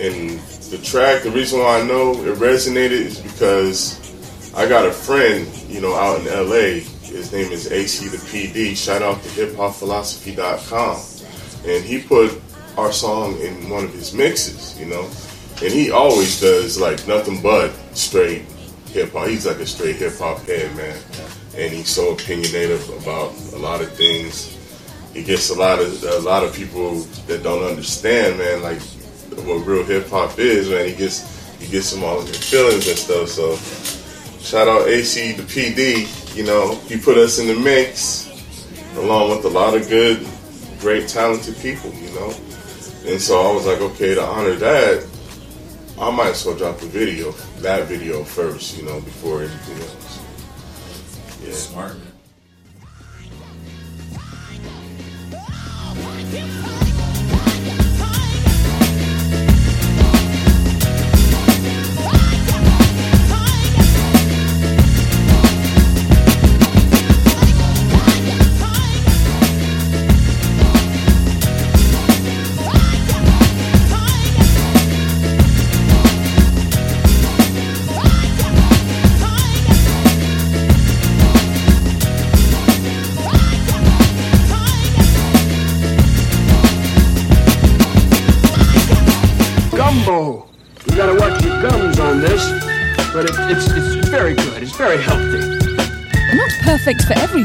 and the track, the reason why I know it resonated is because I got a friend, you know, out in LA. His name is AC the PD. Shout out to hiphopphilosophy.com. And he put our song in one of his mixes, you know. And he always does like nothing but straight hip hop. He's like a straight hip hop head, man. And he's so opinionated about a lot of things. He gets a lot of a lot of people that don't understand, man, like what real hip hop is, man. He gets he gets them all in their feelings and stuff. So shout out AC the PD. You know, he put us in the mix along with a lot of good, great, talented people. You know, and so I was like, okay, to honor that, I might as well drop the video, that video first. You know, before anything else. Yeah, smart.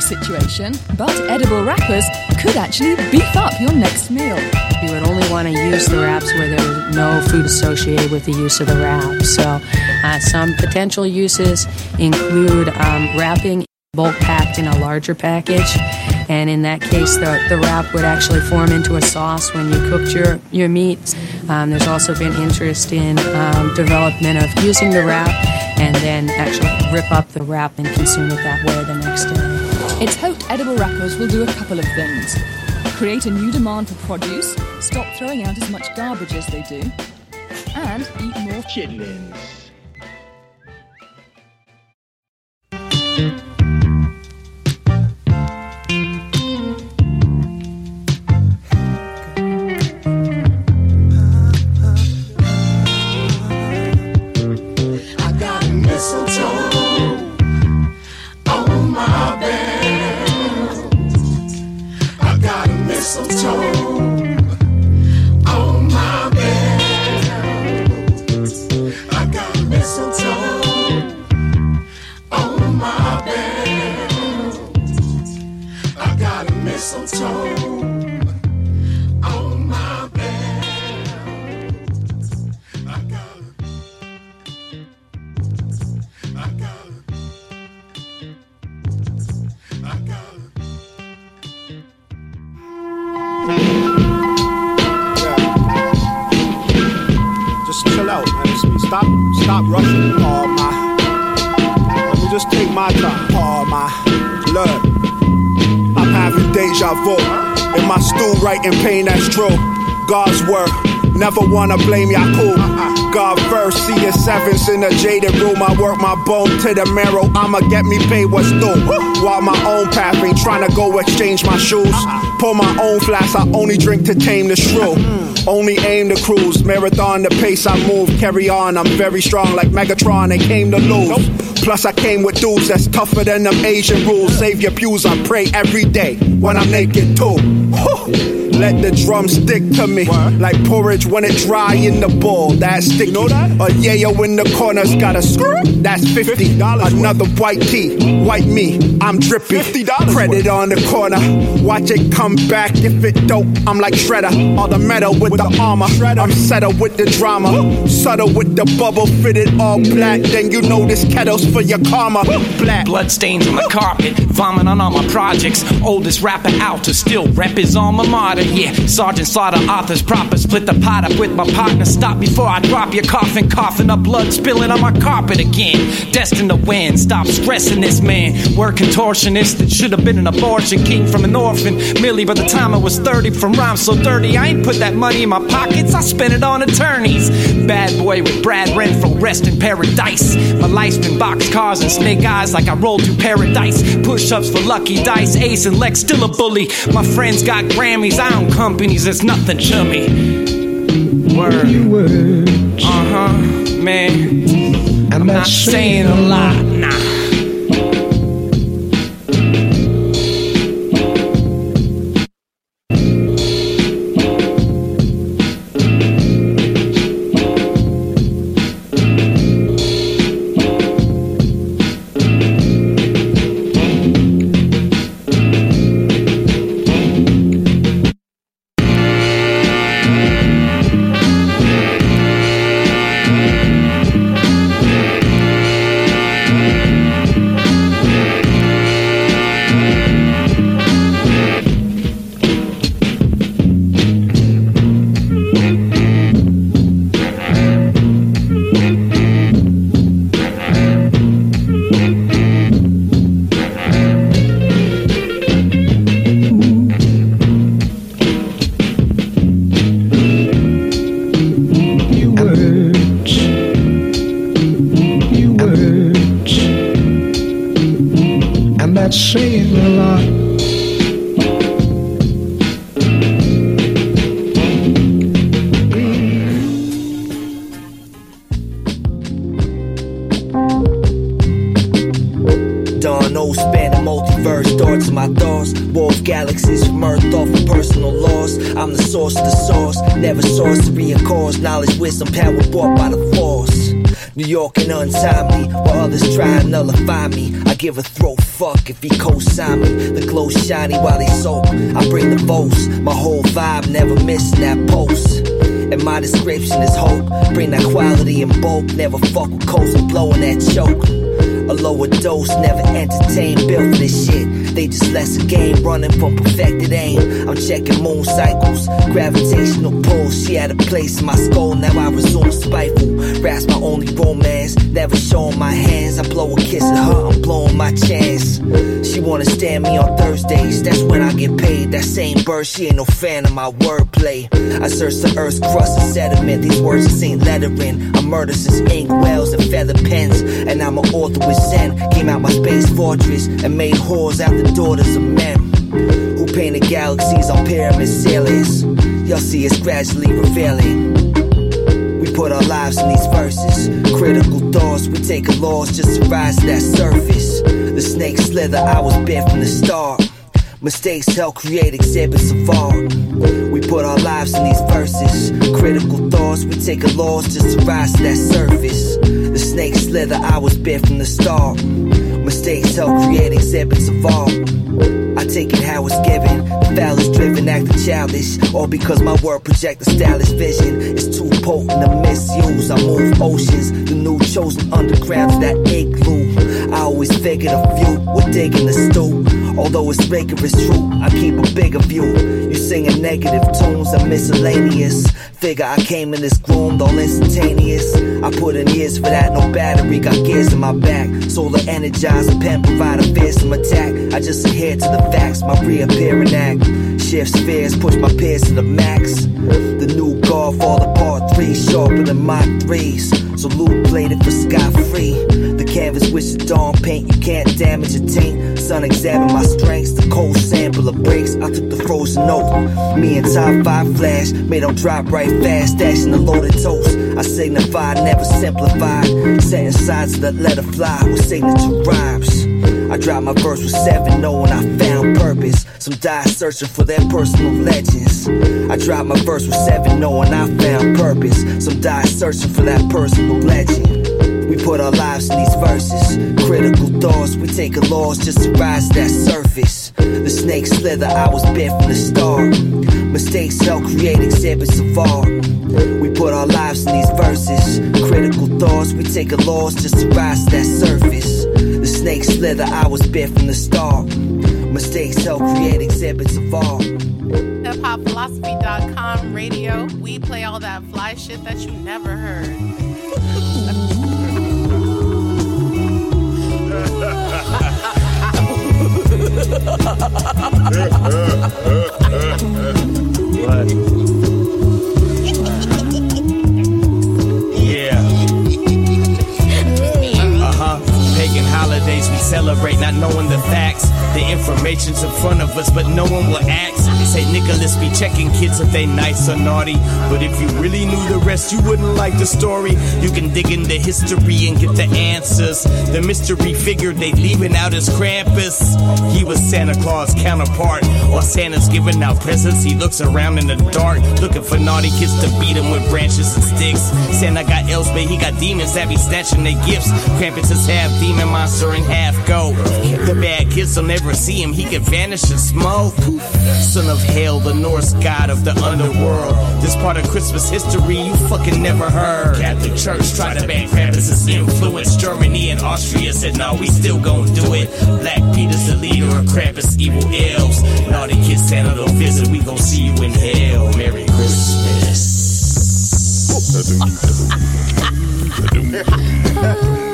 Situation, but edible wrappers could actually beef up your next meal. You would only want to use the wraps where there was no food associated with the use of the wrap. So, uh, some potential uses include um, wrapping bulk packed in a larger package. And in that case, the, the wrap would actually form into a sauce when you cooked your, your meats. Um, there's also been interest in um, development of using the wrap and then actually rip up the wrap and consume it that way the next day. It's hoped edible wrappers will do a couple of things create a new demand for produce, stop throwing out as much garbage as they do, and eat more chitlins. In pain, that's true. God's work, never wanna blame ya, cool. God first, see your sevens in a jaded room. I work my bone to the marrow, I'ma get me paid what's due. While my own path ain't trying to go exchange my shoes. Pull my own flask, I only drink to tame the shrew. Only aim to cruise, marathon the pace I move. Carry on, I'm very strong like Megatron and came to lose. Plus, I came with dudes that's tougher than them Asian rules. Save your pews, I pray every day when I'm naked too. Let the drum stick to me like porridge when it dry in the bowl. That's sticky. You know that? A yayo in the corner's got a screw. That's fifty dollars. Another white tee, white me. I'm drippy. Fifty dollars. Credit on the corner. Watch it come back. If it dope, I'm like Shredder. All the metal with, with the, the, armor. Shredder. I'm settled with the drama. Subtle with the bubble fitted all black. Then you know this kettle's for your karma. Black. Blood stains on the carpet. Vomit on all my projects. Oldest rapper out to still rep his alma mater yeah. Sergeant Slaughter, authors, proper, split the pot up with my partner. Stop before I drop your coffin, coughing up blood spilling on my carpet again. Destined to win, stop stressing this man. Word contortionist that should have been an abortion king from an orphan. Millie, by the time I was 30, from rhymes so dirty, I ain't put that money in my pockets, I spent it on attorneys. Bad boy with Brad Renfro, rest in paradise. My life's been box cars and snake eyes like I rolled through paradise. Push ups for lucky dice, ace and Lex, still a bully. My friends got Grammys, I own companies, it's nothing to me. Word. Uh huh, man. I'm not saying a lot. Give a throat fuck if he co-sign me. The glow shiny while they soak. I bring the votes. My whole vibe never missing that post. And my description is hope. Bring that quality in bulk. Never fuck with coast and blowing that choke. A lower dose, never entertain, built for this shit. They just less a game, running from perfected aim. I'm checking moon cycles, gravitational pulls. She had a place in my skull, now I resume spiteful. Rap's my only romance, never showing my hands. I blow a kiss at her, I'm blowing my chance. She wanna stand me on Thursdays, that's when I get paid. That same bird, she ain't no fan of my wordplay. I search the earth's crust and sediment, these words just ain't lettering. I murder since ink wells and feather pens, and I'm an author with zen. Came out my space fortress and made whores out the daughters of men who painted galaxies on pyramid ceilings. Y'all see us gradually revealing. Put our lives in these verses. Critical thoughts, we take a loss just to rise to that surface. The snake slither, I was bent from the start. Mistakes help create exhibits of art. We put our lives in these verses. Critical thoughts, we take a loss just to rise to that surface. The snake slither, I was bent from the start. Mistakes help create exhibits of all. I take it how it's given. Foul is driven, acting childish. All because my word project a stylish vision. It's too potent to misuse. I move oceans. The new chosen underground's that igloo. I always figured a few would dig in the stew. Although it's rigorous true, I keep a bigger view. You singing negative tunes, I'm miscellaneous. Figure I came in this groomed, all instantaneous. I put in years for that, no battery, got gears in my back. Solar energizer, pen provide a fearsome attack. I just adhere to the facts, my reappearing act. Shift spheres, push my peers to the max. The new golf, all the part three, sharper than my threes. So loot plated for sky free. The canvas with the dawn paint, you can't damage a taint. Sun examine my strengths, the cold sample of breaks. I took the frozen note. Me and top five flash, made them drop right fast, dashing the loaded toast. I signify, never simplified. Setting sides that let it fly with signature rhymes. I dropped my verse with seven, knowing I found purpose. Some die searching for their personal legends. I dropped my verse with seven, knowing I found purpose. Some die searching for that personal legend. We put our lives in these verses. Critical thoughts, we take a loss just to rise to that surface. The snake slither, I was bent from the start. Mistakes help create exhibits of art. We put our lives in these verses. Critical thoughts, we take a loss just to rise to that surface. The snake slither, I was bent from the start. Mistakes help create exhibits of art. HipHopPhilosophy.com radio. We play all that fly shit that you never heard. Yeah. Holidays we celebrate, not knowing the facts. The information's in front of us, but no one will ask. St. Nicholas be checking kids if they nice or naughty. But if you really knew the rest, you wouldn't like the story. You can dig into history and get the answers. The mystery figure they leaving out is Krampus. He was Santa Claus' counterpart. While Santa's giving out presents, he looks around in the dark, looking for naughty kids to beat him with branches and sticks. Santa got elves, but he got demons that be snatching their gifts. Krampus is half demon and half goat. The bad kids will never see him, he can vanish in smoke. Son of hell, the Norse god of the underworld. This part of Christmas history you fucking never heard. Catholic Church tried to ban Krampus' influence. Germany and Austria said, no, we still gon' do it. Black Peter's the leader of Krampus' evil elves. Naughty kids Santa don't visit, we gon' see you in hell. Merry Christmas.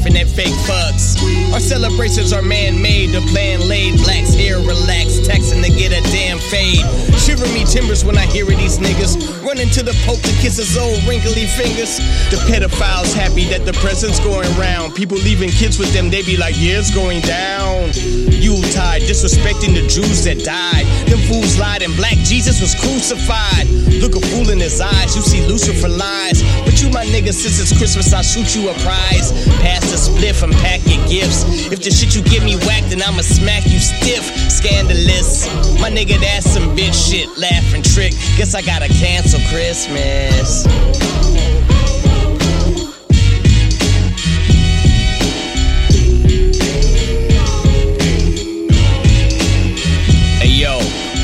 laughing at fake fucks. Our celebrations are man made. The plan laid. Blacks here relaxed. Taxing to get a damn fade. Shiver me timbers when I hear of these niggas. Running to the Pope to kiss his old wrinkly fingers. The pedophiles happy that the present's going round. People leaving kids with them, they be like, yeah, it's going down. Yuletide, disrespecting the Jews that died. Them fools lied and black Jesus was crucified. Look a fool in his eyes, you see Lucifer lies. But you, my nigga, since it's Christmas, I'll shoot you a prize. Pass the spliff and pack your gifts. If the shit you give me whack, then I'ma smack you stiff. Scandalous. My nigga, that's some bitch shit. Laughing trick. Guess I gotta cancel Christmas.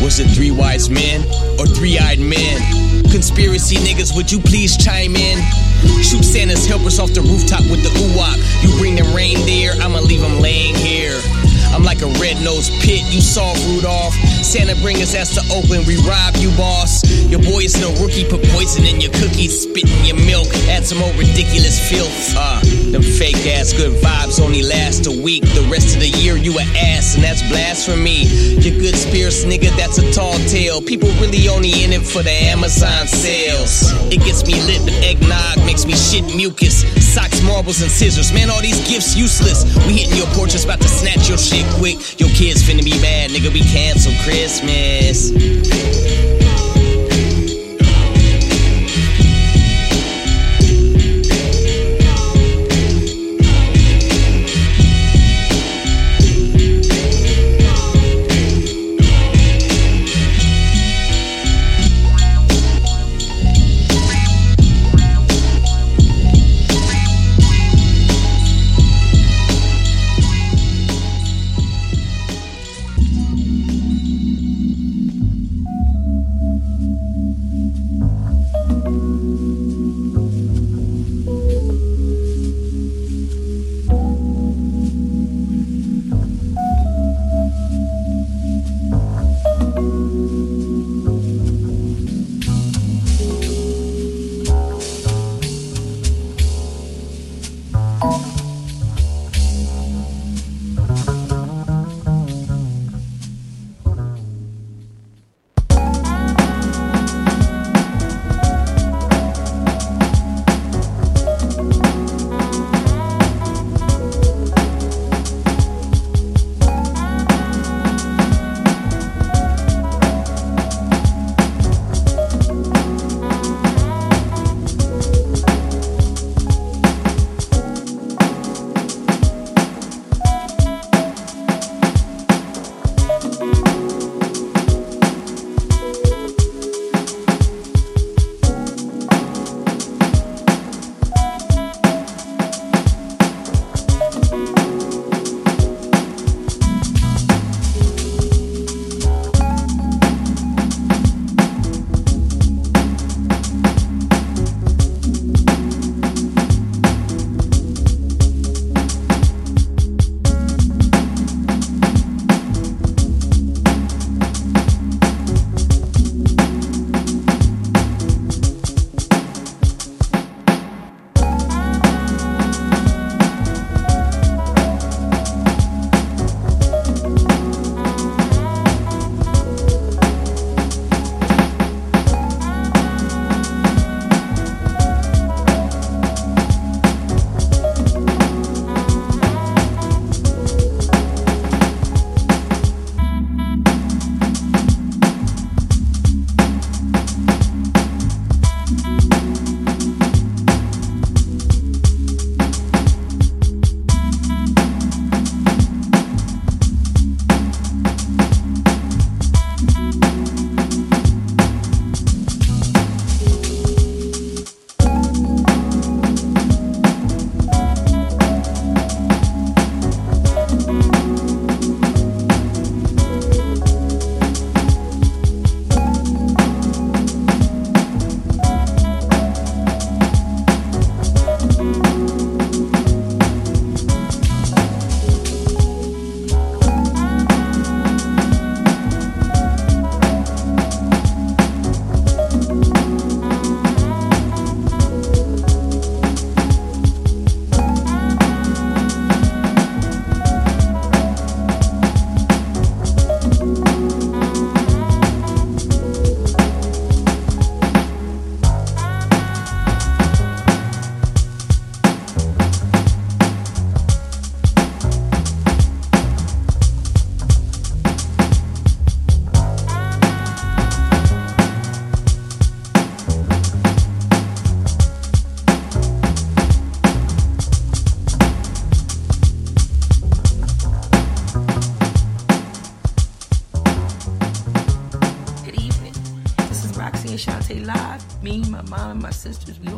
Was it three wise men or three eyed men? Conspiracy niggas, would you please chime in? Shoot Santa's helpers off the rooftop with the ooh You bring them reindeer, I'ma leave them laying here. I'm like a red-nosed pit, you saw Rudolph. Santa bring his ass to Oakland, we rob you, boss. Your boy is no rookie, put poison in your cookies, spit in your milk, add some more ridiculous filth. Uh, them fake ass good vibes only last a week. The rest of the year you an ass, and that's blasphemy. Your good spirits, nigga, that's a tall tale. People really only in it for the Amazon sales. It gets me lit, but eggnog makes me shit mucus. Socks, marbles, and scissors. Man, all these gifts useless. We hitting your porch, just about to snatch your shit quick. Your kids finna be mad, nigga. We cancel Christmas.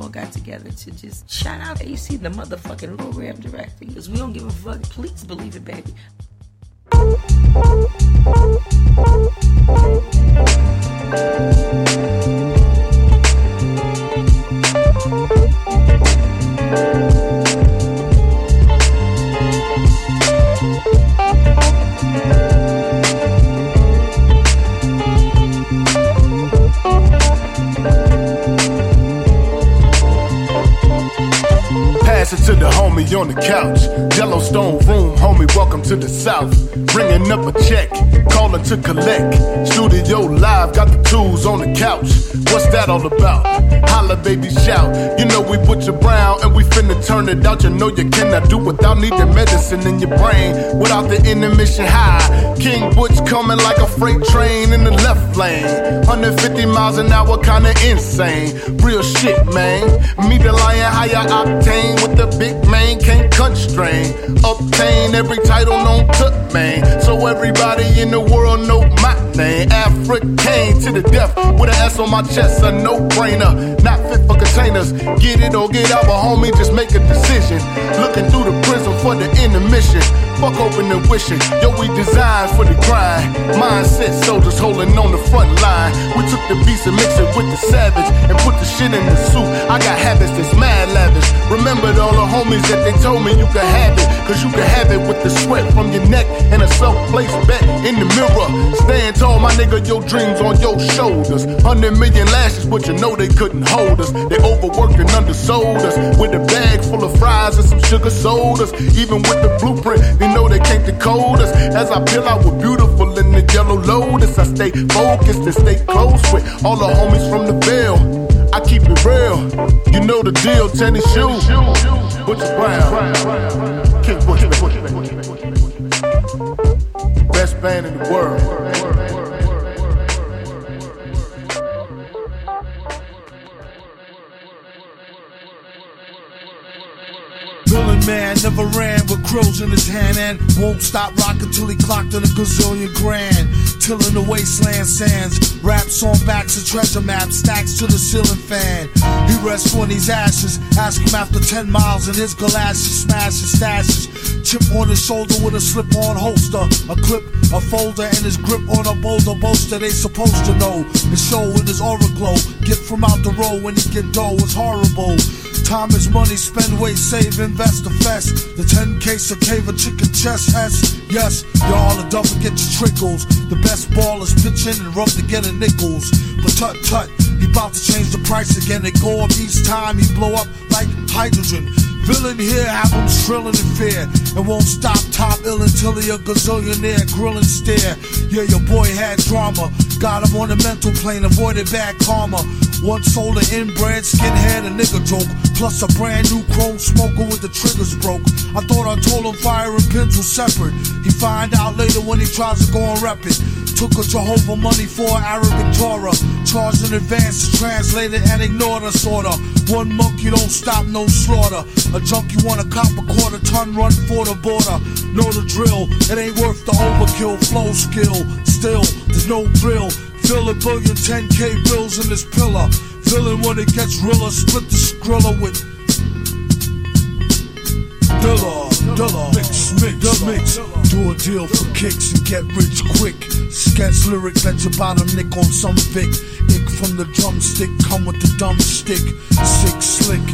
All got together to just shout out AC, the motherfucking rap director. Because we don't give a fuck. Please believe it, baby. Pass the to the homie on the couch. Yellowstone room, homie, welcome to the south. Bringing up a check, calling to collect. Studio live, got the tools on the couch. What's that all about? Holla, baby, shout. You know we Butcher Brown and we finna turn it out. You know you cannot do without needing medicine in your brain. Without the intermission high. King Butch coming like a freight train in the left lane. 150 miles an hour, kinda insane. Real shit, man. Me the lion, higher octane with the big man, can't constrain. Obtain every title known to man. So everybody in the world know my name. African to the death with an S on my chest, a no brainer. Not fit for containers. Get it or get out, but homie, just make a decision. Looking through the prism for the intermission. Fuck open and wishing. Yo, we designed for the grind. Mindset soldiers holding on the front line. We took the beast and mixed it with the savage and put the shit in the soup. I got habits that's mad lavish. Remembered all the homies that they told me you could have it. Cause you could have it with the sweat from your neck and a self-placed bet in the mirror. Stand tall, my nigga, your dreams on your shoulders. Hundred million lashes, but you know they couldn't hold us. They overworked and undersold us with a bag full of fries and some sugar sodas. Even with the blueprint, they know they can't decode us. As I peel out with beautiful in the yellow lotus, I stay focused and stay close with all the homies from the Ville. I keep it real, you know the deal. Tennis shoes, Butcher Brown, King Butcher, best band in the world. Man never ran with crows in his hand and won't stop rocking till he clocked in a gazillion grand. Tilling the wasteland sands, raps on backs of treasure maps, stacks to the ceiling fan. He rests on these ashes, ask him after 10 miles and his galoshes smashes stashes. Chip on his shoulder with a slip on holster, a clip, a folder, and his grip on a boulder bolster. They supposed to know the show in his aura glow. Get from out the road when he get dough is horrible. Time is money, spend, wait, save, invest, the fest. The 10 case of cave, a chicken chest, S. Yes, y'all are done get your trickles. The best ballers pitch in and get a nickels. But tut tut, he bout to change the price again. They go up each time, he blow up like hydrogen. Villain here, have him shrilling in fear. And won't stop top ill until he a gazillionaire, grilling stare. Yeah, your boy had drama. Got him on the mental plane, avoided bad karma. One sold an inbred skinhead, a nigga joke. Plus a brand new chrome smoker with the triggers broke. I thought I told him fire and pins were separate. He find out later when he tries to go and rep it. Took a Jehovah money for an Arabic Torah. Charged in advance to translate it and ignored us order. One monkey don't stop, no slaughter. A junkie want a cop a quarter ton run for the border. Know the drill, it ain't worth the overkill. Flow skill, still, there's no thrill. Fill a billion 10k bills in this pillar. Villain when it gets realer, split the skrilla with Dilla, Dilla, mix, mix, mix. Do a deal for kicks and get rich quick. Sketch lyrics that your bottom nick on some Vic. Ink from the drumstick, come with the dumb stick. Sick, slick,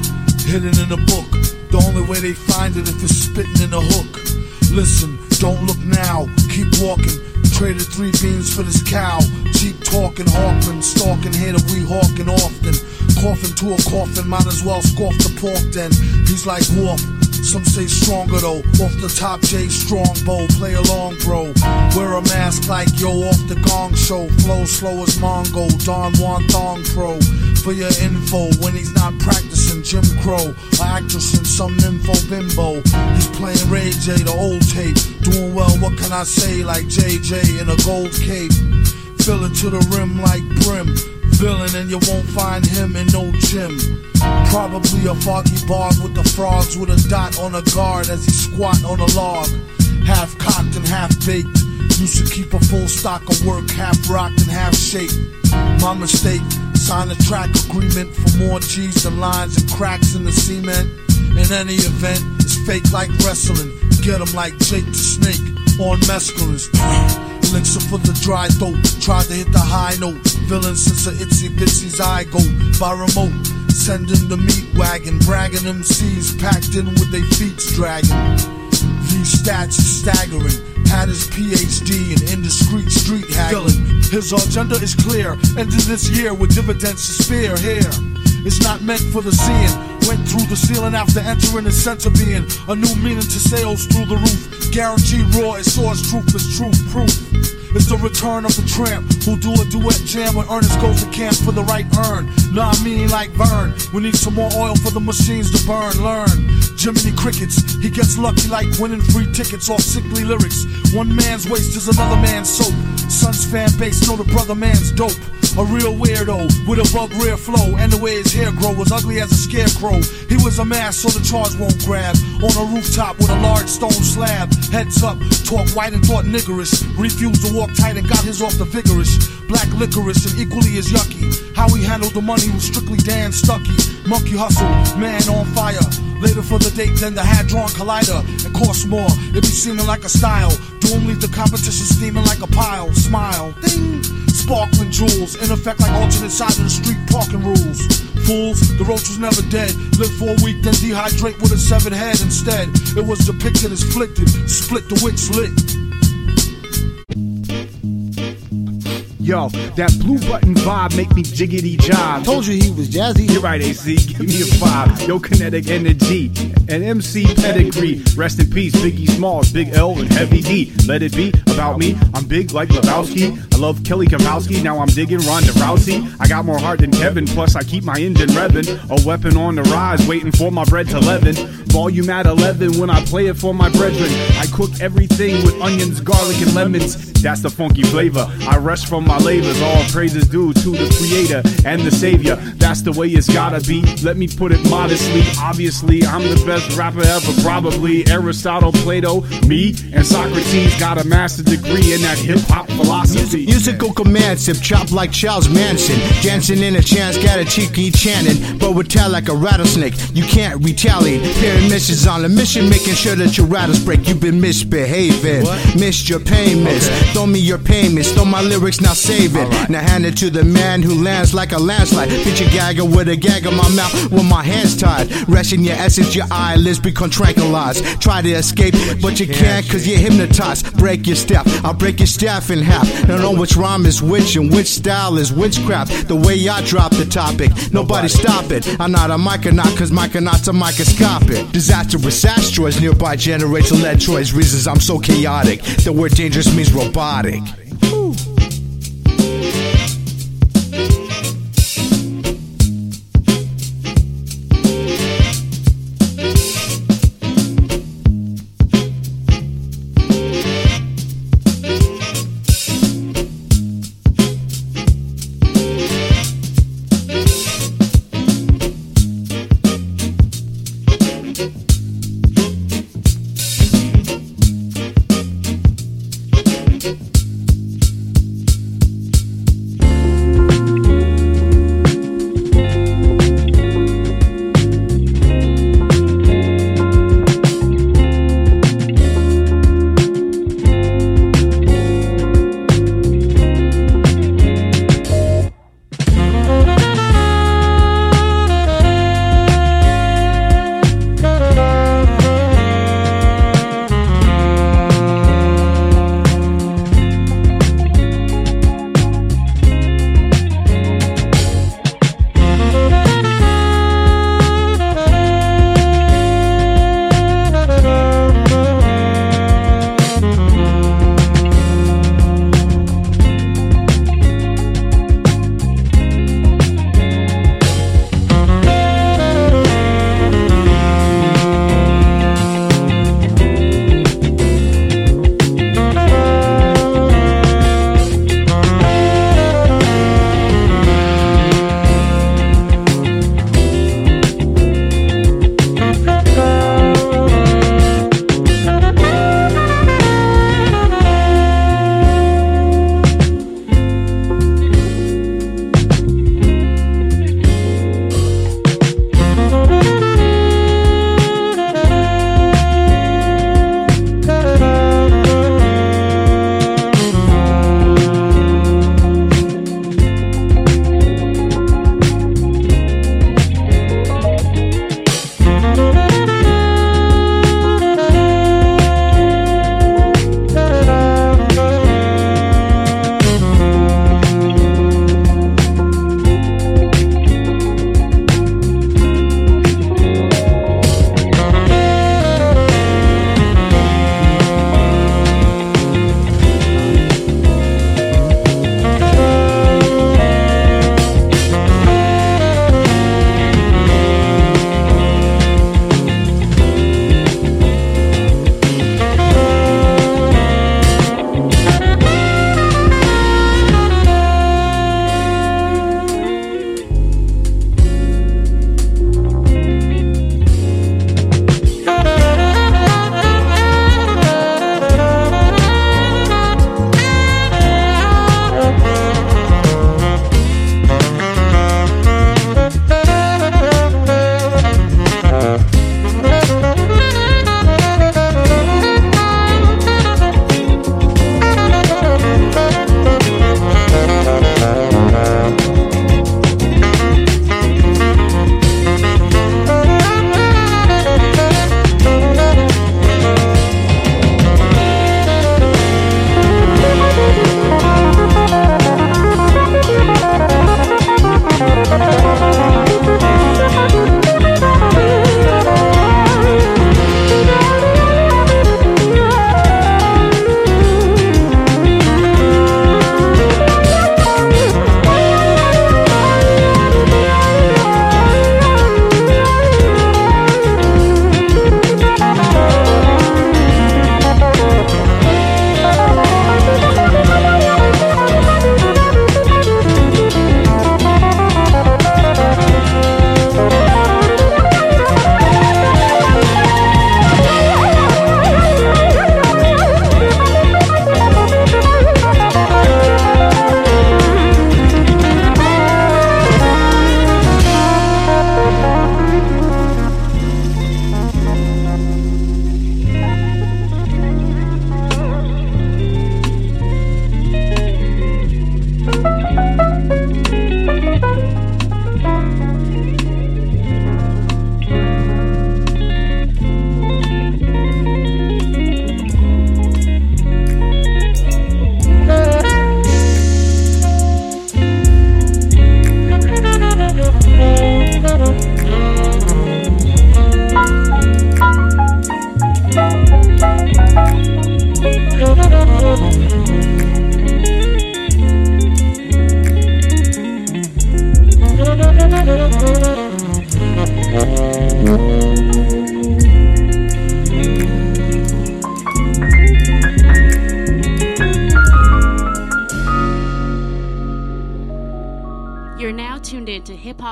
hidden in a book. The only way they find it if it's spitting in a hook. Listen, don't look now, keep walking. Traded three beans for this cow. Cheap talking, hawking, stalking, here that we hawking often. Coughing to a coffin, might as well scoff the pork then. He's like Wolf. Some say stronger though. Off the top, Jay Strongbow, play along, bro. Wear a mask like yo off the gong show. Flow slow as Mongo, Don Juan Thong Pro. For your info, when he's not practicing Jim Crow, or actress in some nympho bimbo. He's playing Ray J, the old tape. Doing well, what can I say? Like JJ in a gold cape. Fill it to the rim like brim. Villain, and you won't find him in no gym. Probably a foggy bog with the frogs with a dot on a guard as he squat on a log. Half cocked and half baked. Used to keep a full stock of work, half rocked and half shaped. My mistake. Sign a track agreement for more G's than lines and cracks in the cement. In any event, it's fake like wrestling. Get 'em like Jake the Snake on mescalines. Elixir for the dry throat. Tried to hit the high note. Villain since a itsy bitsy's eye go by remote. Sending the meat wagon, bragging them C's packed in with their feet dragging. These stats are staggering. Had his PhD in indiscreet street haggling. His agenda is clear. Ending this year with dividends to spare here. Is not meant for the seeing. Went through the ceiling after entering the center being. A new meaning to sales through the roof. Guaranteed raw, it soars truth is truth proof. It's the return of the tramp who do a duet jam when Ernest goes to camp for the right earn. Nah, I mean like Vern. We need some more oil for the machines to burn. Learn. Jiminy Crickets, he gets lucky like winning free tickets off sickly lyrics. One man's waste is another man's soap. Son's fan base know the brother man's dope. A real weirdo with a bug rear flow, and the way his hair grow was ugly as a scarecrow. He was a mass, so the charge won't grab. On a rooftop with a large stone slab. Heads up, talk white and thought niggerish. Refused to walk tight and got his off the vigorous. Black licorice and equally as yucky. How he handled the money was strictly Dan Stucky. Monkey hustle, man on fire. Later for the date than the hand-drawn collider. It costs more, it be seeming like a style. Doom leave the competition steaming like a pile. Smile, ding. Sparkling jewels, in effect like alternate sides of the street parking rules. Fools, the roach was never dead. Live for a week, then dehydrate with a severed head instead. It was depicted as flicked, split the wick slit. Yo, that blue button vibe make me jiggity jive. Told you he was jazzy. You're right, AC. Give me a five. Yo, kinetic energy. An MC pedigree. Rest in peace, Biggie Smalls, Big L, and Heavy D. Let it be about me. I'm big like Lebowski. I love Kelly Kapowski. Now I'm digging Ronda Rousey. I got more heart than Kevin. Plus, I keep my engine revving. A weapon on the rise, waiting for my bread to leaven. Volume at 11 when I play it for my brethren. I cook everything with onions, garlic, and lemons. That's the funky flavor. I rush from my labors. All praises due to the creator and the savior. That's the way it's gotta be. Let me put it modestly. Obviously, I'm the best rapper ever, probably. Aristotle, Plato, me, and Socrates got a master's degree in that hip hop philosophy. Musical command sip, chop like Charles Manson. Dancing in a chance, got a cheeky chanting. But would tell like a rattlesnake. You can't retaliate. Pairing missions on a mission, making sure that your rattles break. You've been misbehaving. Missed your payments. Throw me your payments. Throw my lyrics, now save it. Now hand it to the man who lands like a landslide. Picture gagger with a gag in my mouth with my hands tied. Resting your essence, your eyelids become tranquilized. Try to escape, but you can't cause you're hypnotized. Break your staff, I'll break your staff in half. Don't know which rhyme is which and which style is witchcraft. The way I drop the topic, nobody stop it. I'm not a micronaut cause micronauts are microscopic. Disastrous asteroids nearby generates electroids. Reasons I'm so chaotic. The word dangerous means robotic.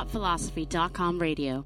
hiphopphilosophy.com radio.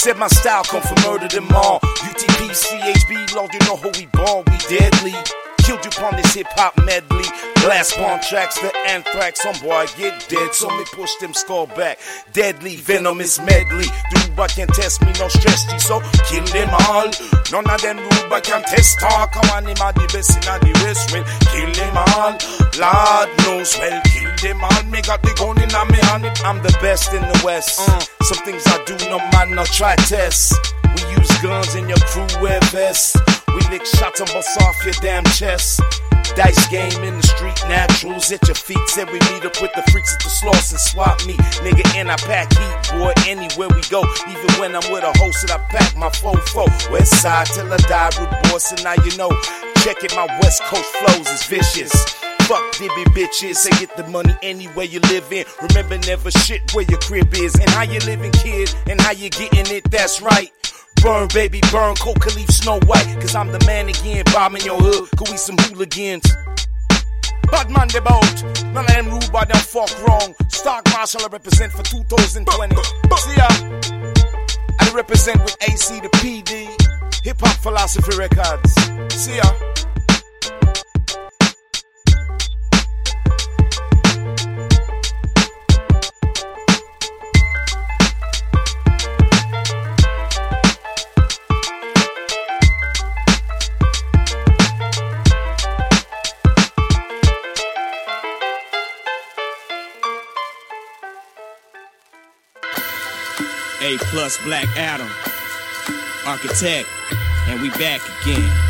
Said my style come from murder them all. UTP, CHB, Lord, you know who we born, we deadly. Killed you upon this hip hop medley. Glass pawn tracks, the anthrax. Some boy get dead, so me push them skull back. Deadly, venomous medley. Dude, but can test me, no stress, G, so kill them all. None of them rude, but can test talk. Come on, him are the best in the wrestling. Kill them all. Lord knows, well, kill them all. Me got the gun in my hand, I'm the best in the West. Uh, some things I do, no man, no try test. We use guns in your crew wear vests. We lick shots and bust off your damn chest. Dice game in the street, naturals at your feet. Said we meet up with the freaks at the Slauson swap meet. Nigga, and I pack heat, boy, anywhere we go. Even when I'm with a host, that I pack my fofo. West side till I die, root boss, and now you know. Check it, my West Coast flows is vicious. Fuck dibby bitches, say get the money anywhere you live in. Remember never shit where your crib is and how you living, kid, and how you getting it. That's right. Burn, baby, burn, Coca Leaf, Snow White. Cause I'm the man again, bombing your hood. Cause we some hooligans. Bad man, they bout. None of them rude, but them fuck wrong. Stock Marshall, I represent for 2020. See ya. I represent with AC the PD. Hip Hop Philosophy Records. See ya. A plus Black Adam, architect, and we back again.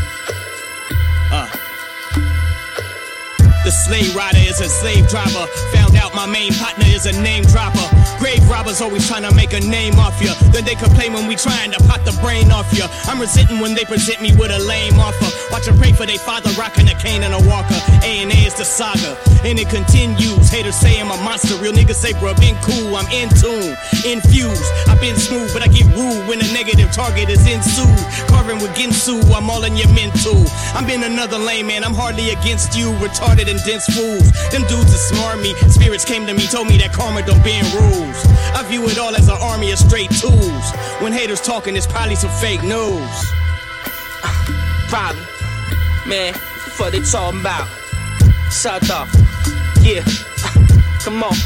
The slave rider is a slave driver. Found out my main partner is a name dropper. Grave robbers always trying to make a name off you. Then they complain when we trying to pot the brain off you. I'm resenting when they present me with a lame offer. Watch them pray for their father rocking a cane and a walker. A and A is the saga, and it continues. Haters say I'm a monster. Real niggas say, bro, been cool. I'm in tune, infused. I've been smooth, but I get rude when a negative target is ensued. Carving with Ginsu, I'm all in your mental. I'm been another lame man. I'm hardly against you. Retarded and dense fools. Them dudes are smart me. Spirits came to me, told me that karma don't bend rules. I view it all as an army of straight tools. When haters talking, it's probably some fake news. Probably. man, what they talking about? Shut up, yeah, come on,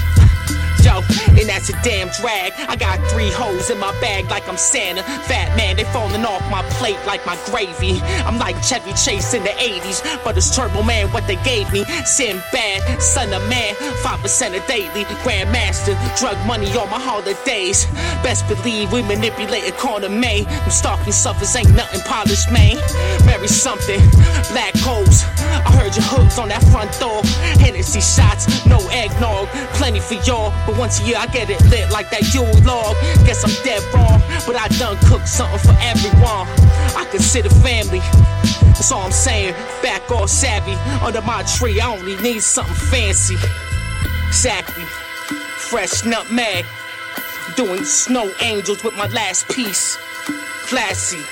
myself, and that's a damn drag. I got three hoes in my bag like I'm Santa. Fat man, they falling off my plate like my gravy. I'm like Chevy Chase in the 80s, but it's Turbo Man what they gave me. Sinbad, son of man, 5% a daily. Grandmaster, drug money on my holidays. Best believe we manipulate a corner May. Them stalking suffers ain't nothing polished, man. Marry something, black holes. I heard your hooks on that front door. Hennessy shots, no eggnog, plenty for y'all. But once a year I get it lit like that Yule log. Guess I'm dead wrong, but I done cooked something for everyone. I consider family. That's all I'm saying. Back all savvy. Under my tree, I only need something fancy. Exactly. Fresh nutmeg. Doing snow angels with my last piece. Classy.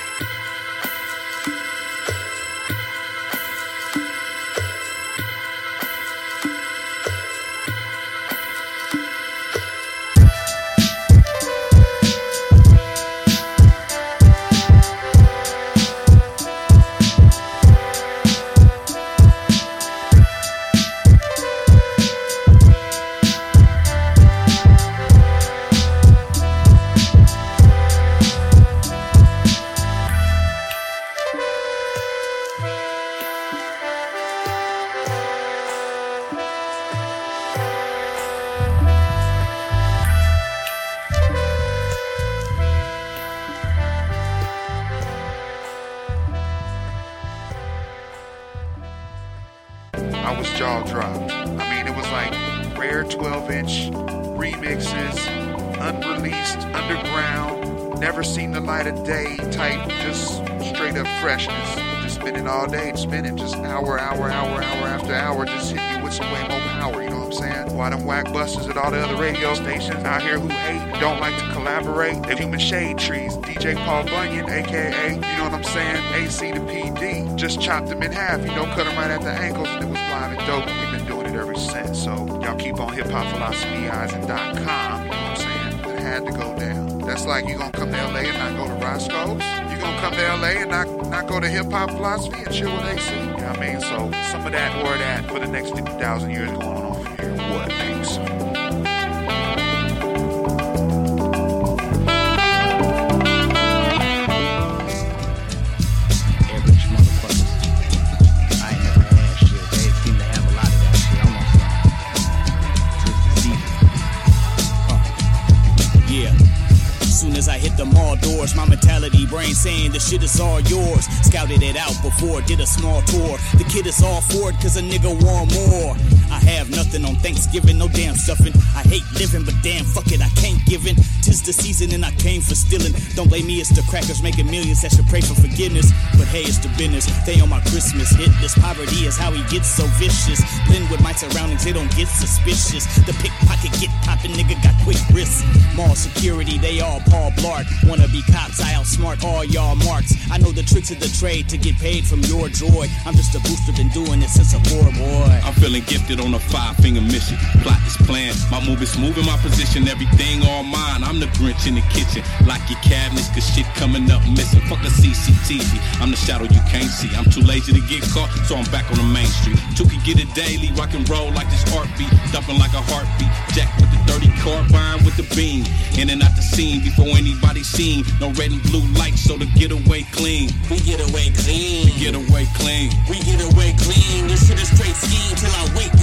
As I hit the mall doors, my mentality brain saying the shit is all yours. Scouted it out before, did a small tour. The kid is all for it cause a nigga want more. I have nothing on Thanksgiving, no damn stuffing. I hate living, but damn fuck it, I can't give in. Tis the season and I came for stealing. Don't blame me, it's the crackers making millions that should pray for forgiveness. But hey, it's the business. They on my Christmas hit list. Poverty is how he gets so vicious. Blend with my surroundings, they don't get suspicious. The pickpocket get poppin', nigga got quick wrists. Mall security, they all Paul Blart. Wanna be cops, I outsmart all y'all marks. I know the tricks of the trade to get paid from your joy. I'm just a booster, been doing it since a poor boy. I'm feeling gifted on a five finger mission. Plot is planned. My move is moving my position. Everything all mine. I'm the Grinch in the kitchen. Lock your cabinets, cause shit coming up missing. Fuck the CCTV. I'm the shadow you can't see. I'm too lazy to get caught, so I'm back on the main street. Two can get it daily. Rock and roll like this art beat. Dumping like a heartbeat. Jack with the dirty carbine with the beam. In and out the scene before anybody seen. No red and blue lights, so the getaway clean. We get away clean. We get away clean. We get away clean. This shit is straight scheme till I wake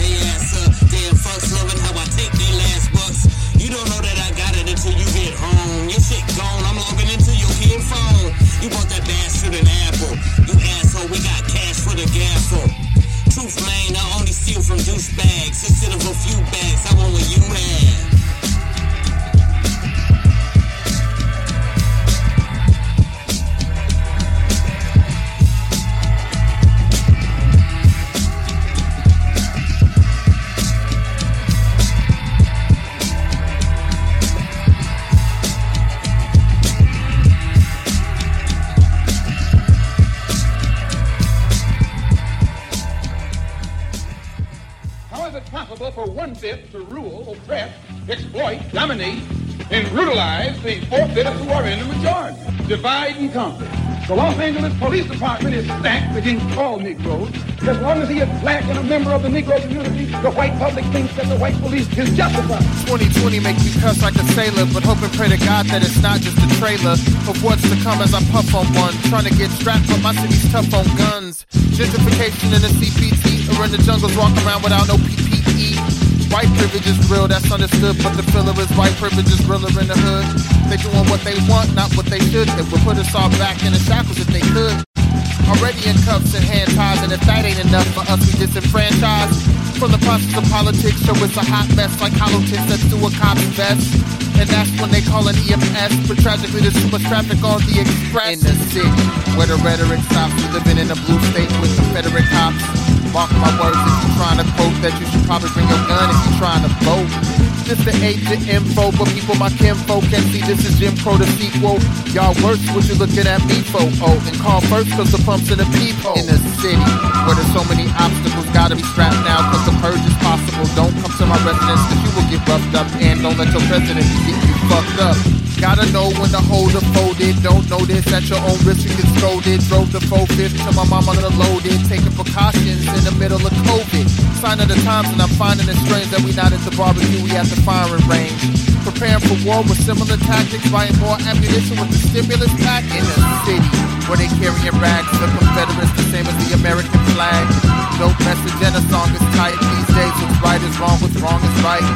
Damn fucks loving how I take they last bucks. You don't know that I got it until you get home. Your shit gone, I'm logging into your kid phone. You bought that bastard an apple. You asshole, we got cash for the gaffle. Truth, man, I only steal from douchebags. Instead of a few bags, I want what you have. For one fifth to rule, oppress, exploit, dominate, and brutalize the four fifths who are in the majority? Divide and conquer. The Los Angeles Police Department is stacked against all Negroes. As long as he is black and a member of the Negro community, the white public thinks that the white police is justified. 2020 makes me cuss like a sailor, but hope and pray to God that it's not just a trailer of what's to come as I puff on one. Trying to get strapped, but my city's tough on guns. Gentrification in the CPT, or in the jungles, walk around without no PPE. White privilege is real, that's understood, but the filler is white privilege is realer in the hood. They doing what they want, not what they should. They would put us all back in the shackles if they could. Already in cuffs and hand ties, and if that ain't enough for us, we disenfranchised. From the process of politics, show it's a hot mess like hollow tips that do a cop's vest. And that's when they call an EMS. But tragically, there's too much traffic on the express. In the city, where the rhetoric stops, we living in a blue state with Confederate cops. Mark my words if you're trying to quote that you should probably bring your gun if you're trying to vote. Just the agent info, but people my kinfolk can't see this is Jim Crow the sequel. Y'all worse what you looking at me for. Oh, and call first cause the pump's in the people. In the city, where there's so many obstacles, gotta be strapped now cause the purge is possible. Don't come to my residence cause you will get roughed up. And don't let your president get you fucked up. Gotta know when to hold or fold it. Don't know this at your own risk, you get scolded. Drove the 4-5 to my mama it. Taking precautions in the middle of COVID. Sign of the times, and I'm finding it strange that we not at the barbecue, we at the firing range. Preparing for war with similar tactics, buying more ammunition with the stimulus pack in the city. Where they carrying rags, the Confederates, the same as the American flag. Dope message and a song is tight. These days, what's right is wrong, what's wrong is right.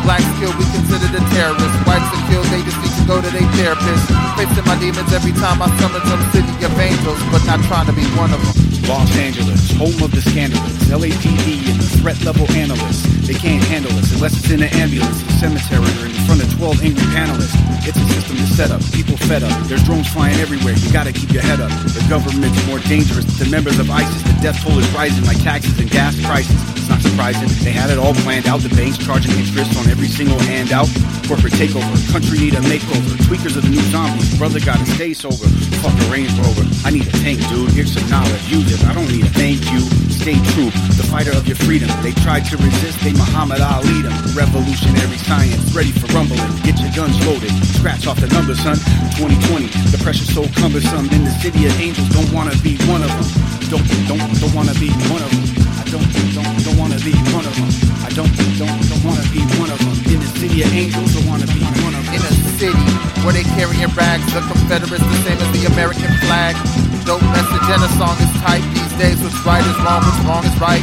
Blacks killed, we considered a terrorist. Whites are killed, they just need to go to their therapist. Facing my demons every time I summon some city of angels, but not trying to be one of them. Los Angeles, home of the scandalous, LAPD threat level analysts. They can't handle us unless it's in an ambulance, the cemetery, or in front of 12 angry panelists. It's a system to set up, people fed up. There's drones flying everywhere, you gotta keep your head up. The government's more dangerous than members of ISIS. The death toll is rising like taxes and gas prices. It's not surprising, they had it all planned out. The banks charging interest on every single handout. Corporate takeover, country need a makeover. Tweakers are the new zombies, brother gotta stay sober. Fuck a Range Rover, I need a tank, dude. Here's some knowledge, use it. I don't need a thank you. Stay true, the fighter of your freedom. They tried to resist, they Muhammad Ali them. Revolutionary science, ready for rumbling. Get your guns loaded, scratch off the numbers, son. 2020, the pressure's so cumbersome. In the city of angels, don't wanna be one of them. Don't, don't, don't wanna be one of them. I don't, don't, don't wanna be one of them. I don't, don't, don't wanna be one of them. In the city of angels, don't wanna be one of them. In a city where they carrying rags, the Confederates the same as the American flag. Dope message and a song is tight. These days, what's right is wrong, what's wrong is right.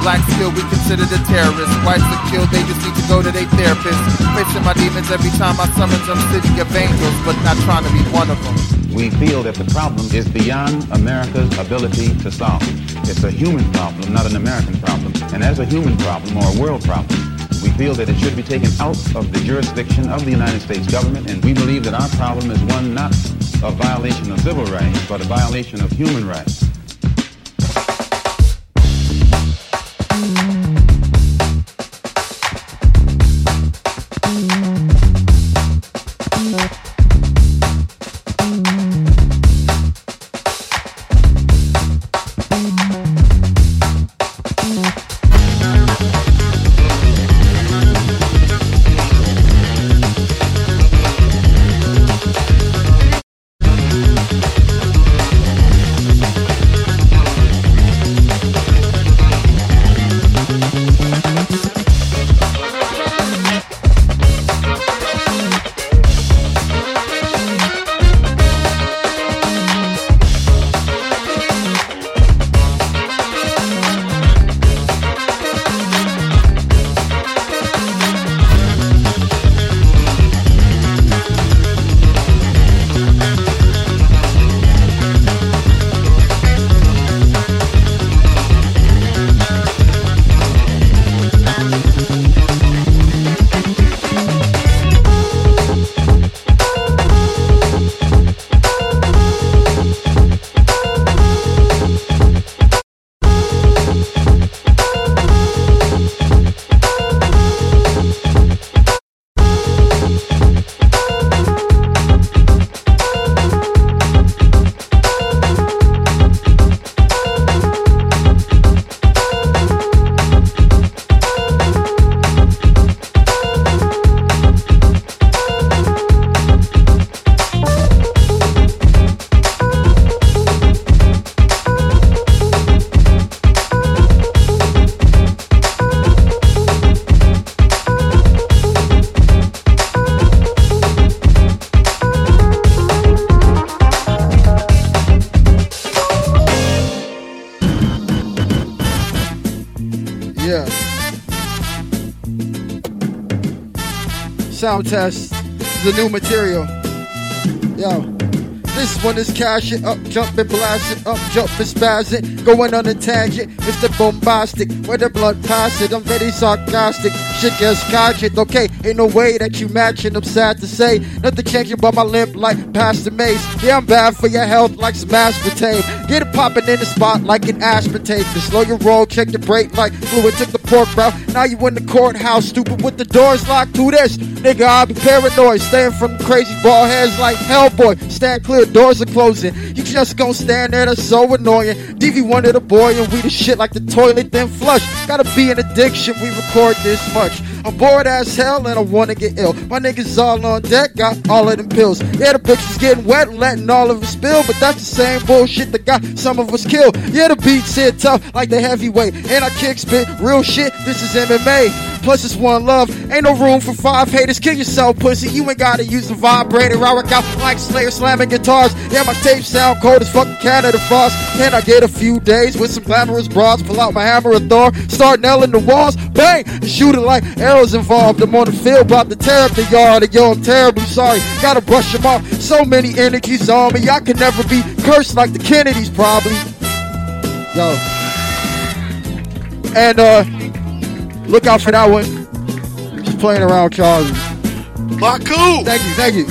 Blacks killed, we considered a terrorist. Whites are killed, they just need to go to their therapist. Facing my demons every time I summon some city of angels, but not trying to be one of them. We feel that the problem is beyond America's ability to solve. It's a human problem, not an American problem. And as a human problem or a world problem, we feel that it should be taken out of the jurisdiction of the United States government, and we believe that our problem is one not a violation of civil rights, but a violation of human rights. Sound test. The new material. Yo. This one is cashing up, jumping, blasting, up, jumping, spazzing, going on a tangent. It's the bombastic, where the blood passes. I'm very sarcastic, shit gets conscious. Okay, ain't no way that you matching. I'm sad to say, nothing changing but my limp like Pastor Mase. Yeah, I'm bad for your health like some aspartame. Get it popping in the spot like an aspartame. To slow your roll, check the brake like fluid took the pork bro. Now you in the courthouse, stupid with the doors locked. To this, nigga, I'll be paranoid, staying from crazy ball heads like Hellboy. Stand clear, doors are closing. You just gon' stand there, that's so annoying. DV wanted a boy and we the shit like the toilet, then flush. Gotta be an addiction, we record this much. I'm bored as hell and I wanna get ill. My niggas all on deck, got all of them pills. Yeah, the is getting wet, letting all of it spill, but that's the same bullshit that got some of us killed. Yeah, the beats hit tough like the heavyweight, and I kick spit real shit. This is MMA. Plus it's one love. Ain't no room for five haters. Kill yourself, pussy. You ain't gotta use the vibrator. I rock out like Slayer slamming guitars. Yeah, my tapes sound cold as fucking Canada Frost. Can I get a few days with some glamorous bras? Pull out my hammer of Thor. Start nailing the walls. Bang! And shoot it like arrows involved. I'm on the field, about to tear up the yard. And yo, I'm terribly sorry. Gotta brush them off. So many energies on me. I can never be cursed like the Kennedys, probably. Yo. And, uh, Look out for that one. Just playing around, Charles. Baku! Thank you, thank you.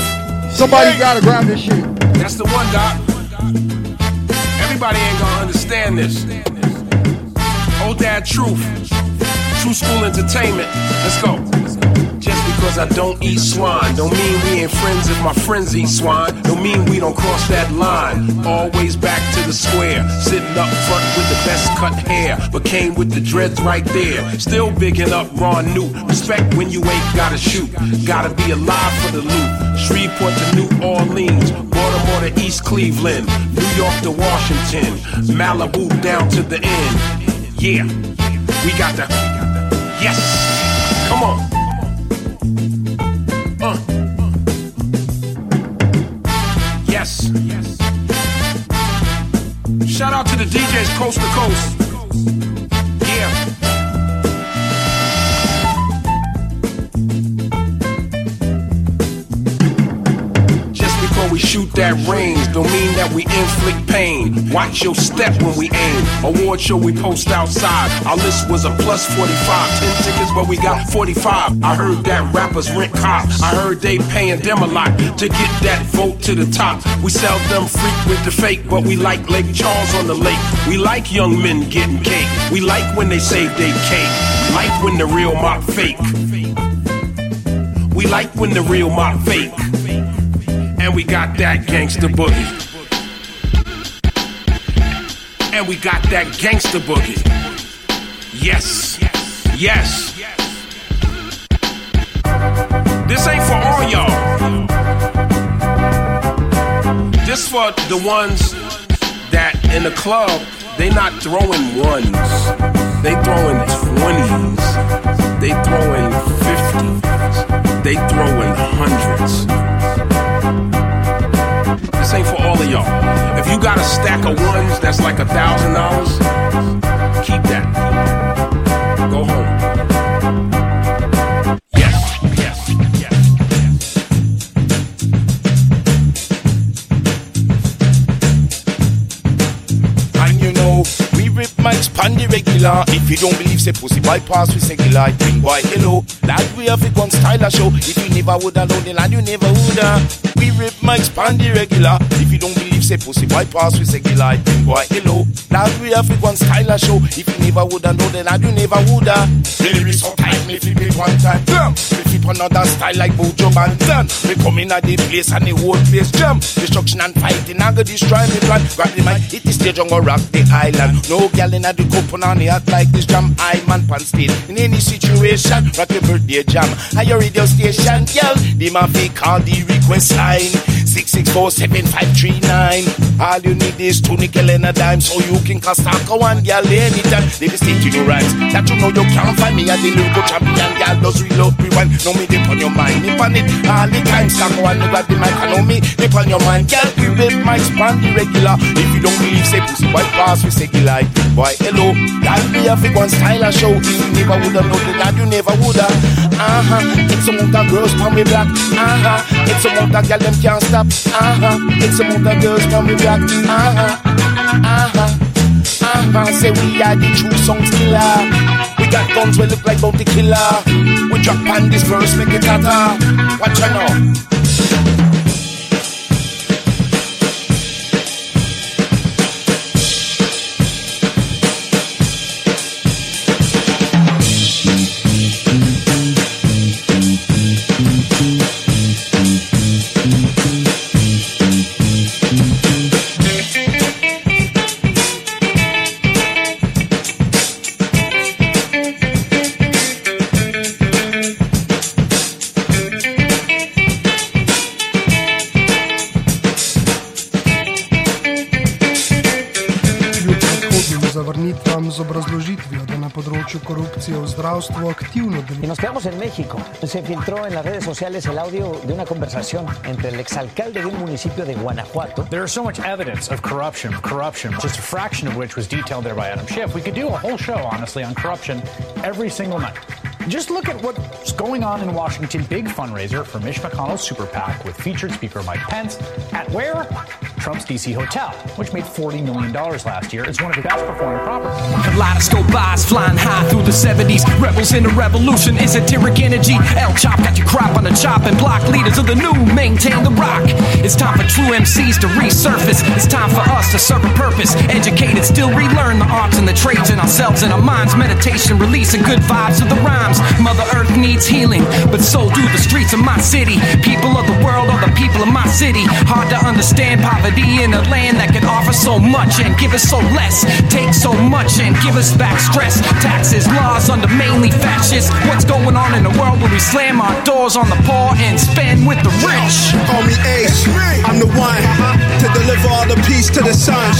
Somebody hey. gotta grab this shit. That's the one, Doc. Everybody ain't gonna understand this. Old Dad Truth. True School Entertainment. Let's go. Because I don't eat swine, don't mean we ain't friends if my friends eat swine. Don't mean we don't cross that line. Always back to the square, sitting up front with the best cut hair, but came with the dreads right there. Still bigging up Ron new. Respect when you ain't gotta shoot. Gotta be alive for the loot. Shreveport to New Orleans, Baltimore to East Cleveland, New York to Washington, Malibu down to the end. Yeah, we got the. Yes, come on. DJs coast to coast. That range, don't mean that we inflict pain. Watch your step when we aim. Award show we post outside. Our list was a plus 45. 10 tickets, but we got 45. I heard that rappers rent cops. I heard they paying them a lot to get that vote to the top. We sell them freak with the fake, but we like Lake Charles on the lake. We like young men getting cake. We like when they save they cake. We like when the real mock fake. We like when the real mock fake. And we got that gangster boogie. And we got that gangster boogie. Yes. Yes. This ain't for all y'all. This for the ones that in the club, they not throwing ones. They throwing twenties. They throwing fifties. They throwing hundreds. For all of y'all. If you got a stack of ones that's like a thousand dollars, keep that. Go home. Pan the regular. If you don't believe, say pussy bypass, we say like bring boy hello. That we have it one style a show. If you never woulda know the land, you never woulda. We rip mics pan the regular. If you don't believe, say pussy bypass, we say like bring boy hello. That we one style a show. If you never woulda know the land, you never woulda. Baby, so time me flip it one time. Damn, we flip another style like Buju Banton. We come in at the place and the whole place jam. Destruction and fighting, I go destroy me plan. Grab the mic, hit the stage and go rock the island. No gal in the cup on the hot like this jam. I man pan stage in any situation. Rock your birthday jam. At your radio station, gal. The mafia call the request line. Six six four seven five three nine. All you need is two nickel and a dime, so you can cast taco and gal anytime. They just take to the rhymes that you know you can't find me at the lyrical champion. Gal does reload rewind. No me dip on your mind, nip on it all the time. Taco and grab the mic I know me dip on your mind. Gal, we rip mic span the regular. If you don't believe, say pussy white pass, we say like boy hello. That be a fake one style a show. you never woulda know that you never woulda. Uh huh. It's some of girls from me black. Uh huh. It's a the girl them can't stop. Uh huh. It's a the girls from me black. Uh huh. Uh huh. Uh huh. Say we are the true songs killer. We got guns we look like bounty killer. We drop on this verse, make it hotter. Watch out now. Zavrnitvam z obrazložitvijo, da na področju korupcije v zdravstvu aktivno Y nos quedamos en México. Se filtró en las redes sociales el audio de una conversación entre el exalcalde de un municipio de Guanajuato. There is so much evidence of corruption, corruption, just a fraction of which was detailed there by Adam Schiff. We could do a whole show, honestly, on corruption every single night. Just look at what's going on in Washington. Big fundraiser for Mitch McConnell's super PAC with featured Speaker Mike Pence at where? Trump's DC hotel, which made $40 million last year. It's one of the best performing properties. Kaleidoscope eyes flying high through the 70s. Rebels in the revolution, esoteric energy. El Chop got your crop on the chopping block. Leaders of the new maintain the rock. It's time for true MCs to resurface. It's time for us to serve a purpose. Educated, still relearn the arts and the trades in ourselves and our minds. Meditation, releasing good vibes of the rhymes. Mother Earth needs healing, but so do the streets of my city. People of the world are the people of my city. Hard to understand poverty in a land that can offer so much and give us so less. Take so much and give us back stress. Taxes, laws under mainly fascists. What's going on in a world where we slam our doors on the poor and spend with the rich? Call me Ace. I'm the one to deliver all the peace to the sons.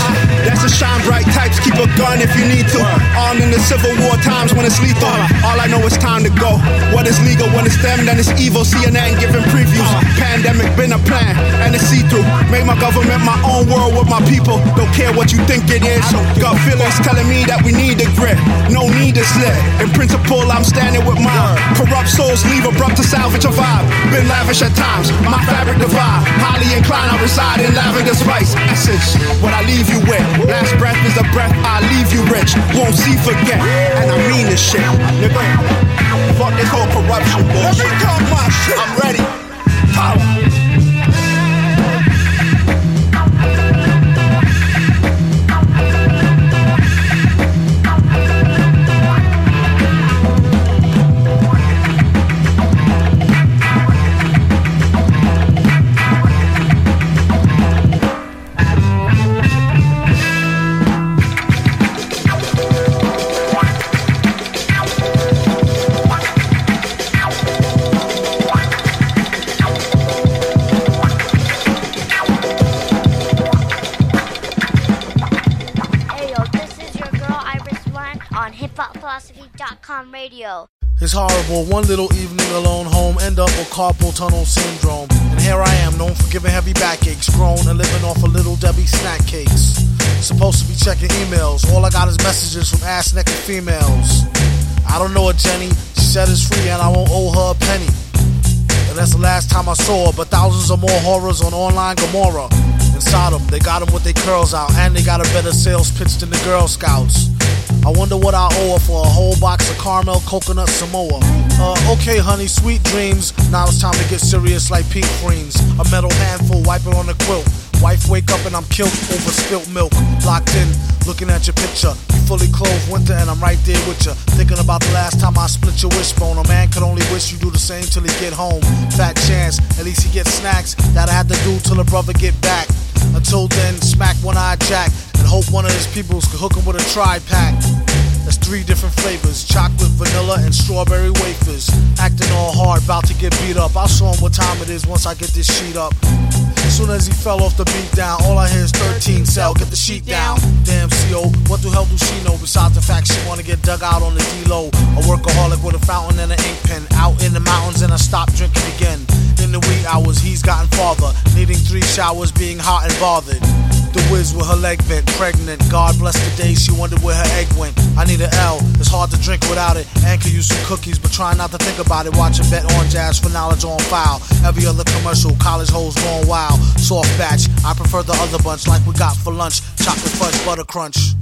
That's the shine bright types. Keep a gun if you need to. Armed in the Civil War times when it's lethal. All I know is time to go. What is legal when it's them, then it's evil. CNN giving previews. Pandemic been a plan and it's see through. Make my government my own world with my people. Don't care what you think it is. Got feelings telling me that we need the grit. No need to slip. In principle, I'm standing with mine. Corrupt souls leave abrupt to salvage a vibe. Been lavish at times. My fabric divide. Highly inclined, I reside in lavender spice. Essence, what I leave you with. Last breath is a breath I leave you rich. Won't see, forget. And I mean this shit. Nigga, fuck this whole corruption bullshit. Let me talk my shit. I'm ready. Power. It's horrible. One little evening alone home, end up with carpal tunnel syndrome. And here I am, known for giving heavy backaches, grown and living off of little Debbie snack cakes. Supposed to be checking emails. All I got is messages from ass naked females. I don't know her, Jenny. She said it's free and I won't owe her a penny. And that's the last time I saw her, but thousands of more horrors on online Gomorrah. In Sodom, they got them with their curls out, and they got a better sales pitch than the Girl Scouts. I wonder what I owe her for a whole box of caramel coconut Samoa. Uh, okay, honey, sweet dreams. Now it's time to get serious like pink greens. A metal handful, wipe it on the quilt. Wife wake up and I'm killed over spilt milk. Locked in, looking at your picture. You fully clothed winter and I'm right there with you. Thinking about the last time I split your wishbone. A man could only wish you do the same till he get home. Fat chance, at least he gets snacks that I had to do till a brother get back. Until then, smack one eye jack and hope one of his peoples could hook him with a tri pack. That's three different flavors chocolate, vanilla, and strawberry wafers. Acting all hard, about to get beat up. I'll show him what time it is once I get this sheet up. As soon as he fell off the beat down, all I hear is 13 cell, get the sheet down. Damn CO, what the hell do she know besides the fact she wanna get dug out on the D-low? A workaholic with a fountain and an ink pen. Out in the mountains and I stop drinking again. In the wee hours, he's gotten farther, needing three showers, being hot and bothered. the whiz with her leg bent, pregnant. God bless the day she wondered where her egg went. I need an L, it's hard to drink without it. And could use some cookies, but try not to think about it. Watching Bet on Jazz for knowledge on file. Every other commercial, college hoes going wild. Soft batch, I prefer the other bunch like we got for lunch. Chocolate fudge butter crunch.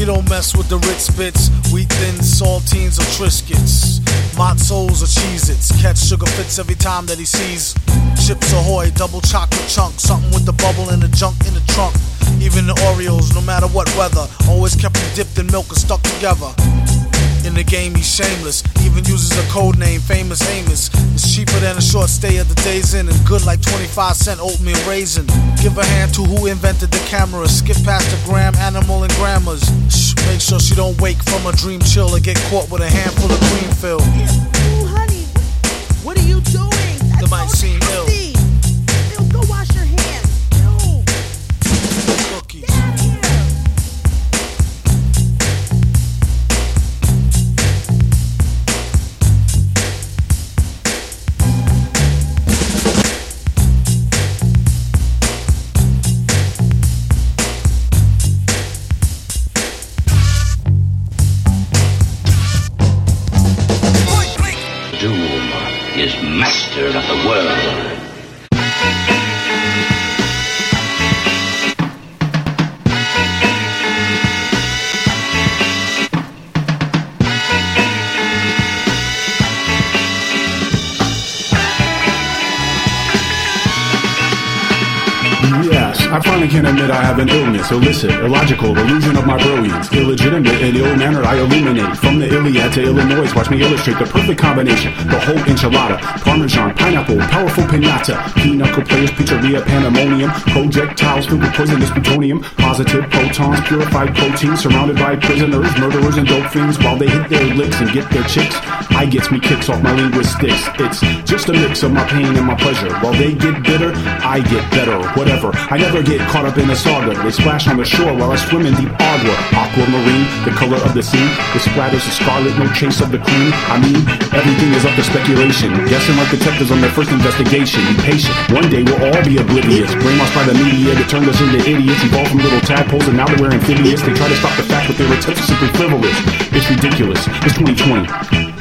He don't mess with the Ritz bits, wheat thin saltines or Triscuits. Matzos or Cheez-Its, catch sugar fits every time that he sees. Chips Ahoy, double chocolate chunk, something with the bubble and the junk in the trunk. Even the Oreos, no matter what weather, always kept them dipped in milk and stuck together. In the game, he's shameless. Even uses a code name, famous Amos. It's cheaper than a short stay at the Days Inn and good like 25 cent oatmeal raisin. Give a hand to who invented the camera. Skip past the gram, animal, and grammars. Shh, make sure she don't wake from a dream chill or get caught with a handful of cream fill. Ooh, honey, what are you doing? That might seem ill. Finally can admit I have an illness, illicit, illogical, illusion of my brilliance, illegitimate and ill-mannered. I illuminate from the Iliad to Illinois. Watch me illustrate the perfect combination: the whole enchilada, parmesan, pineapple, powerful pinata, pinochle players, pizzeria, pandemonium, projectiles filled with poisonous plutonium, positive protons, purified protein, surrounded by prisoners, murderers, and dope fiends. While they hit their licks and get their chicks, I gets me kicks off my linguistics. It's just a mix of my pain and my pleasure. While they get bitter, I get better. Whatever. I never get caught up in a saga. They splash on the shore while I swim in deep agua. Aquamarine, the color of the sea. The splatters of scarlet, no trace of the cream. I mean, everything is up to speculation. Guessing like detectives on their first investigation. Be patient. One day we'll all be oblivious. Brainwashed by the media that turned us into idiots. Evolved from little tadpoles and now that we're amphibious. They try to stop the fact that their attempts are simply frivolous. It's ridiculous. It's 2020.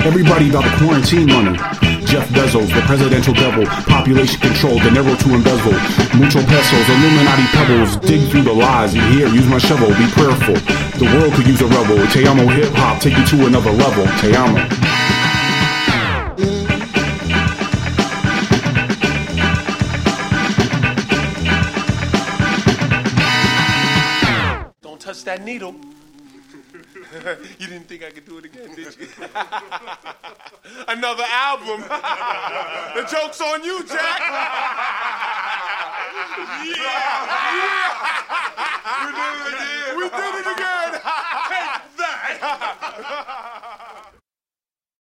Everybody about the quarantine money. Jeff Bezos, the presidential devil. Population control, the narrow to embezzle. Mucho pesos, Illuminati pebbles. Dig through the lies. You hear, use my shovel, be prayerful. The world could use a rebel. Te amo hip hop, take you to another level. Te amo. Don't touch that needle. you didn't think I could do it again, did you? Another album. the joke's on you, Jack. yeah. yeah. We did it again. We did it again. Take that.